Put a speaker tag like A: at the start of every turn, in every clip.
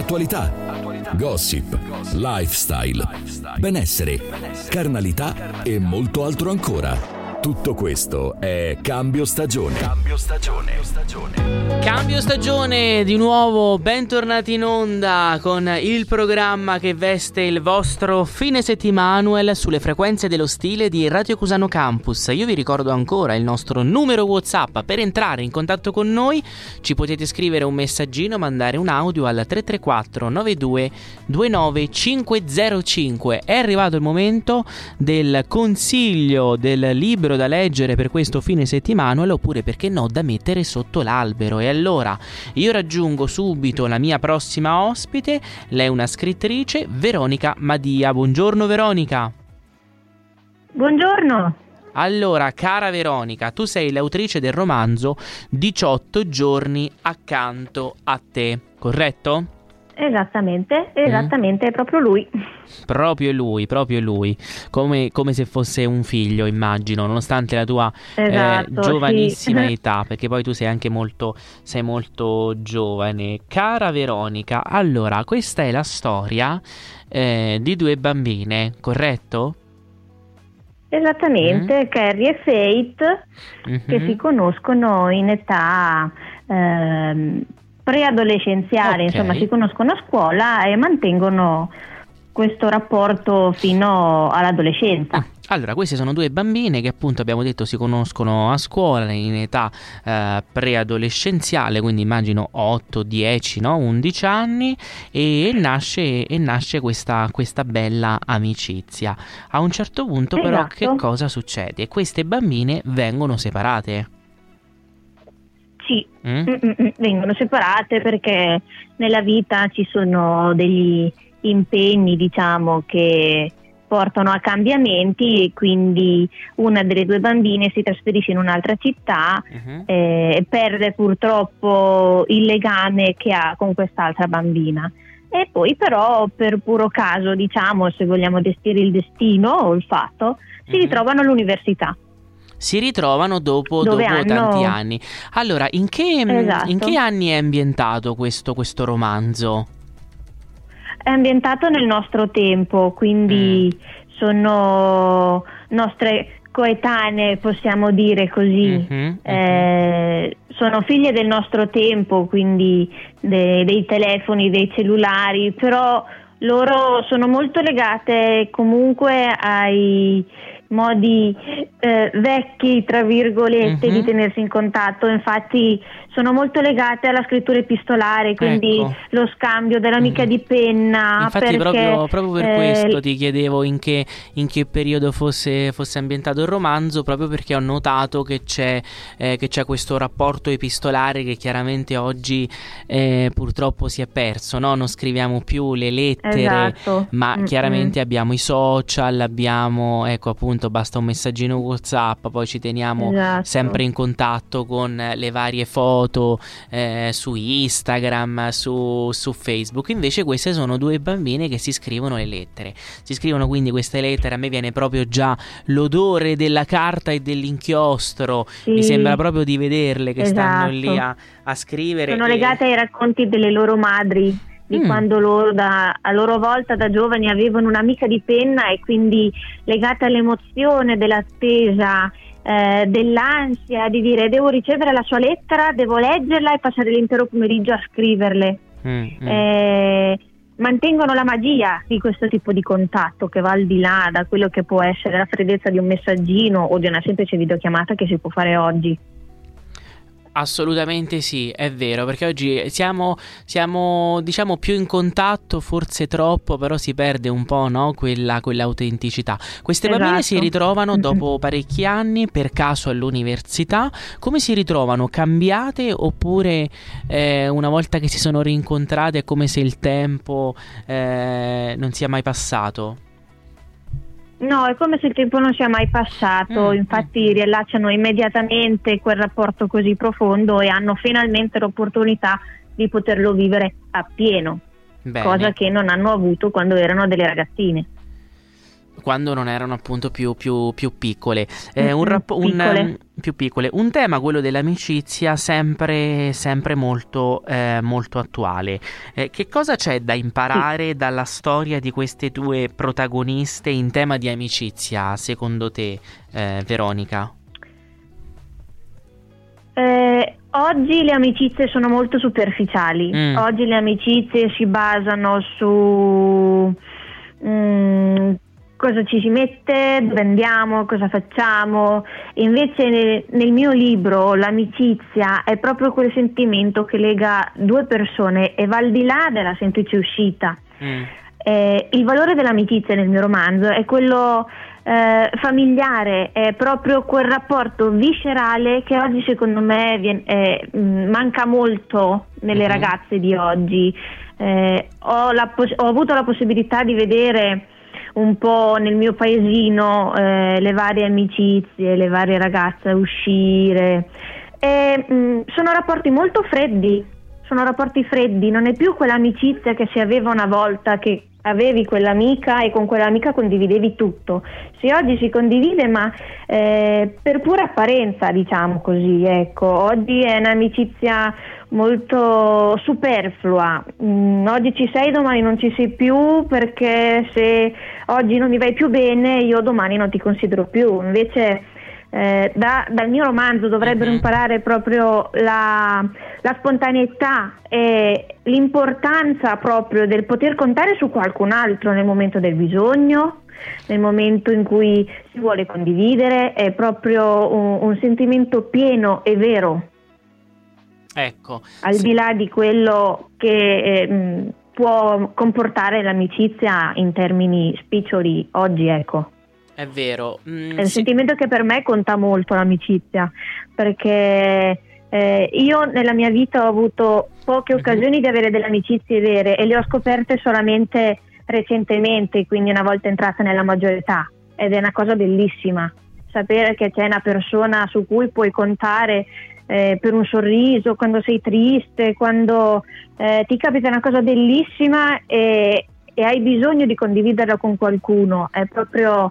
A: Attualità. Gossip. Lifestyle. Benessere. Carnalità e molto altro ancora. Tutto questo è Cambio Stagione. Cambio Stagione.
B: Cambio stagione, di nuovo bentornati in onda con il programma che veste il vostro fine settimanuel sulle frequenze dello stile di Radio Cusano Campus. Io vi ricordo ancora il nostro numero WhatsApp per entrare in contatto con noi. Ci potete scrivere un messaggino, mandare un audio al 334 92 29 505. È arrivato il momento del consiglio del libro da leggere per questo fine settimanuel oppure perché no da mettere sotto l'albero. E allora io raggiungo subito la mia prossima ospite, lei è una scrittrice, Veronica Madia. Buongiorno Veronica.
C: Buongiorno.
B: Allora, cara Veronica, tu sei l'autrice del romanzo 18 giorni accanto a te, corretto?
C: Esattamente, esattamente, mm. è proprio lui.
B: Proprio lui, proprio lui, come, come, se fosse un figlio, immagino, nonostante la tua eh, esatto, eh, giovanissima sì. età, perché poi tu sei anche molto, sei molto giovane. Cara Veronica, allora, questa è la storia eh, di due bambine, corretto?
C: Esattamente, mm. Carrie e Faith, mm-hmm. che si conoscono in età... Ehm, preadolescenziale, okay. insomma, si conoscono a scuola e mantengono questo rapporto fino all'adolescenza. Ah,
B: allora, queste sono due bambine che appunto abbiamo detto si conoscono a scuola in età eh, preadolescenziale, quindi immagino 8, 10, no? 11 anni e nasce, e nasce questa, questa, bella amicizia. A un certo punto esatto. però che cosa succede? Queste bambine vengono separate.
C: Sì, mm? mm? Mm, mm, vengono separate perché nella vita ci sono degli impegni, diciamo, che portano a cambiamenti e quindi una delle due bambine si trasferisce in un'altra città uh-huh. eh, e perde purtroppo il legame che ha con quest'altra bambina. E poi però per puro caso, diciamo, se vogliamo destire il destino o il fatto, si uh-huh. ritrovano all'università
B: si ritrovano dopo, dopo hanno... tanti anni. Allora, in che, esatto. in che anni è ambientato questo, questo, romanzo?
C: È ambientato nel nostro tempo, quindi mm. sono nostre coetanee, possiamo dire così. Mm-hmm, eh, sono figlie del nostro tempo, quindi de- dei telefoni, dei cellulari, però loro sono molto legate comunque ai modi eh, vecchi, tra virgolette, uh-huh. di mhm. tenersi in contatto. Infatti sono molto legate alla scrittura epistolare, quindi ecco. lo scambio dell'amica mm. di penna.
B: Infatti, perché, proprio, proprio, per eh, questo ti chiedevo in che, in che periodo fosse, fosse, ambientato il romanzo, proprio perché ho notato che c'è, eh, che c'è questo rapporto epistolare che chiaramente oggi eh, purtroppo si è perso. No? Non scriviamo più le lettere,
C: esatto.
B: ma mm-hmm. chiaramente abbiamo i social, abbiamo, ecco appunto, basta un messaggino WhatsApp, poi ci teniamo esatto. sempre in contatto con le varie foto foto eh, su Instagram, su, su, Facebook. Invece queste sono due bambine che si scrivono le lettere. Si scrivono quindi queste lettere, a me viene proprio già l'odore della carta e dell'inchiostro. Sì. Mi sembra proprio di vederle che esatto. stanno lì a, a scrivere.
C: Sono e... legate ai racconti delle loro madri di mm. quando loro da, a loro volta da giovani avevano un'amica di penna e quindi legate all'emozione dell'attesa eh, dell'ansia di dire devo ricevere la sua lettera, devo leggerla e passare l'intero pomeriggio a scriverle. Mm, mm. Eh, mantengono la magia di questo tipo di contatto che va al di là da quello che può essere la freddezza di un messaggino o di una semplice videochiamata che si può fare oggi.
B: Assolutamente sì, è vero, perché oggi siamo, siamo, diciamo più in contatto, forse troppo, però si perde un po' no? Quella, quell'autenticità. Queste esatto. bambine si ritrovano dopo parecchi anni, per caso all'università, come si ritrovano? Cambiate oppure eh, una volta che si sono rincontrate è come se il tempo eh, non sia mai passato?
C: No, è come se il tempo non sia mai passato, mm, infatti riallacciano immediatamente quel rapporto così profondo e hanno finalmente l'opportunità di poterlo vivere appieno, Bene. cosa che non hanno avuto quando erano delle ragazzine.
B: Quando non erano appunto più, più, più piccole. Eh, un, rap- un, piccole. Um, più piccole. Un tema, quello dell'amicizia, sempre, sempre molto, eh, molto attuale. Eh, che cosa c'è da imparare sì. dalla storia di queste due protagoniste in tema di amicizia, secondo te, eh, Veronica?
C: Eh, oggi le amicizie sono molto superficiali. Mm. Oggi le amicizie si basano su mm, cosa ci si mette, dove andiamo, cosa facciamo. Invece nel, nel, mio libro l'amicizia è proprio quel sentimento che lega due persone e va al di là della semplice uscita. Mm. Eh, il valore dell'amicizia nel mio romanzo è quello eh, familiare, è proprio quel rapporto viscerale che oggi secondo me viene, eh, manca molto nelle mm-hmm. ragazze di oggi. Eh, ho, poss- ho avuto la possibilità di vedere un po' nel mio paesino eh, le varie amicizie, le varie ragazze uscire. E, mh, mm, sono rapporti molto freddi, sono rapporti freddi, non è più quell'amicizia che si aveva una volta che avevi quell'amica e con quell'amica condividevi tutto. Se oggi si condivide, ma eh, per pura apparenza, diciamo così, ecco, oggi è un'amicizia molto superflua. Mm, oggi ci sei, domani non ci sei più perché se oggi non mi vai più bene, io domani non ti considero più. Invece eh, da, dal mio romanzo dovrebbero uh-huh. imparare proprio la, la, spontaneità e l'importanza proprio del poter contare su qualcun altro nel momento del bisogno, nel momento in cui si vuole condividere, è proprio un, un sentimento pieno e vero.
B: Ecco.
C: Al sì. di là di quello che eh, può comportare l'amicizia in termini spiccioli oggi, ecco.
B: È vero.
C: Mm, è un sì. sentimento che per me conta molto l'amicizia, perché eh, io nella mia vita ho avuto poche mhm. occasioni uh-huh. di avere delle amicizie vere e le ho scoperte solamente recentemente, quindi una volta entrata nella maggiore età ed è una cosa bellissima sapere che c'è una persona su cui puoi contare eh, per un sorriso, quando sei triste, quando eh, ti capita una cosa bellissima e, e, hai bisogno di condividerla con qualcuno. È proprio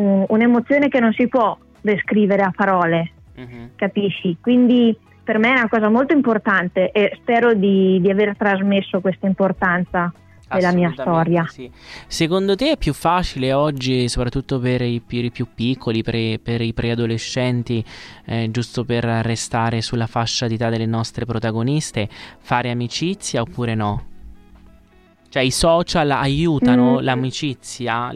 C: un'emozione che non si può descrivere a parole, uh-huh. capisci? Quindi per me è una cosa molto importante e spero di, di aver trasmesso questa importanza della mia storia.
B: Sì. Secondo te è più facile oggi, soprattutto per i, per i più piccoli, per, per i preadolescenti, eh, giusto per restare sulla fascia d'età delle nostre protagoniste, fare amicizia oppure no? Cioè i social aiutano mm. l'amicizia?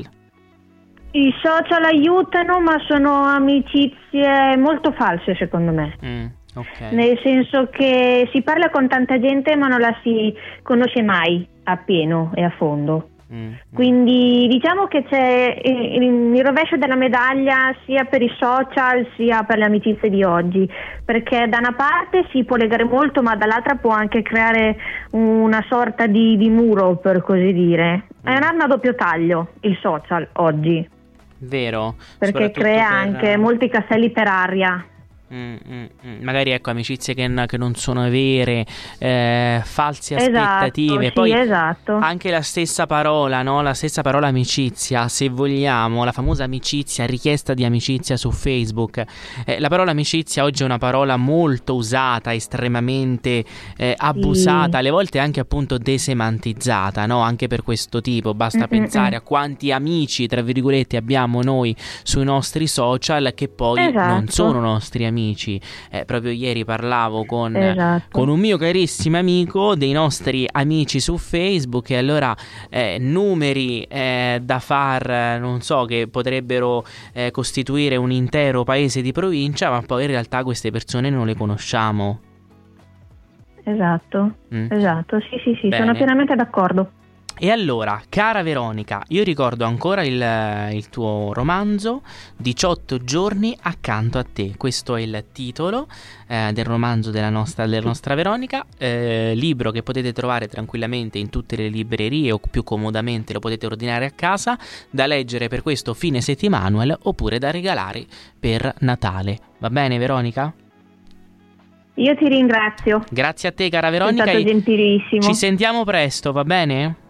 C: I social aiutano, ma sono amicizie molto false secondo me. Mm. Okay. Nel senso che si parla con tanta gente ma non la si conosce mai appieno e a fondo. Mm. Quindi diciamo che c'è il, rovescio della medaglia sia per i social sia per le amicizie di oggi, perché da una parte si può legare molto ma dall'altra può anche creare una sorta di, di muro per così dire. È mm. un'arma a doppio taglio il social oggi.
B: Vero.
C: Perché crea per... anche molti castelli per aria.
B: Mm, mm, mm. Magari ecco amicizie che, che non sono vere, eh, false esatto, aspettative.
C: Sì,
B: Poi
C: esatto.
B: anche la stessa parola, no? La stessa parola amicizia, se vogliamo, la famosa amicizia, richiesta di amicizia su Facebook. Eh, la parola amicizia oggi è una parola molto usata, estremamente eh, abusata, sì. alle volte anche appunto desemantizzata, no? Anche per questo tipo. Basta pensare a quanti amici, tra virgolette, abbiamo noi sui nostri social che poi esatto. non sono nostri amici amici. Eh, proprio ieri parlavo con, esatto. con, un mio carissimo amico dei nostri amici su Facebook e allora eh, numeri eh, da far, non so, che potrebbero eh, costituire un intero paese di provincia, ma poi in realtà queste persone non le conosciamo.
C: Esatto, mm. esatto, sì, sì, sì, Bene. sono pienamente d'accordo.
B: E allora, cara Veronica, io ricordo ancora il, il, tuo romanzo 18 giorni accanto a te. Questo è il titolo eh, del romanzo della nostra, della nostra Veronica, eh, libro che potete trovare tranquillamente in tutte le librerie o più comodamente lo potete ordinare a casa, da leggere per questo fine settimanual oppure da regalare per Natale. Va bene Veronica?
C: Io ti ringrazio.
B: Grazie a te cara Veronica. È
C: stato gentilissimo.
B: Ci sentiamo presto, va bene?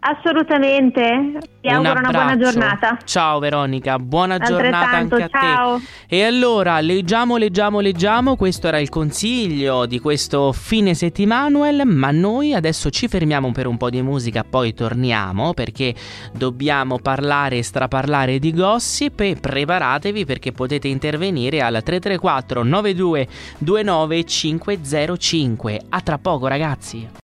C: Assolutamente, ti auguro una buona giornata.
B: Ciao Veronica, buona giornata anche a
C: ciao.
B: te. E allora, leggiamo, leggiamo, leggiamo, questo era il consiglio di questo fine settimanuel, ma noi adesso ci fermiamo per un po' di musica, poi torniamo perché dobbiamo parlare e straparlare di gossip e preparatevi perché potete intervenire al 334 92 29 505. A tra poco ragazzi.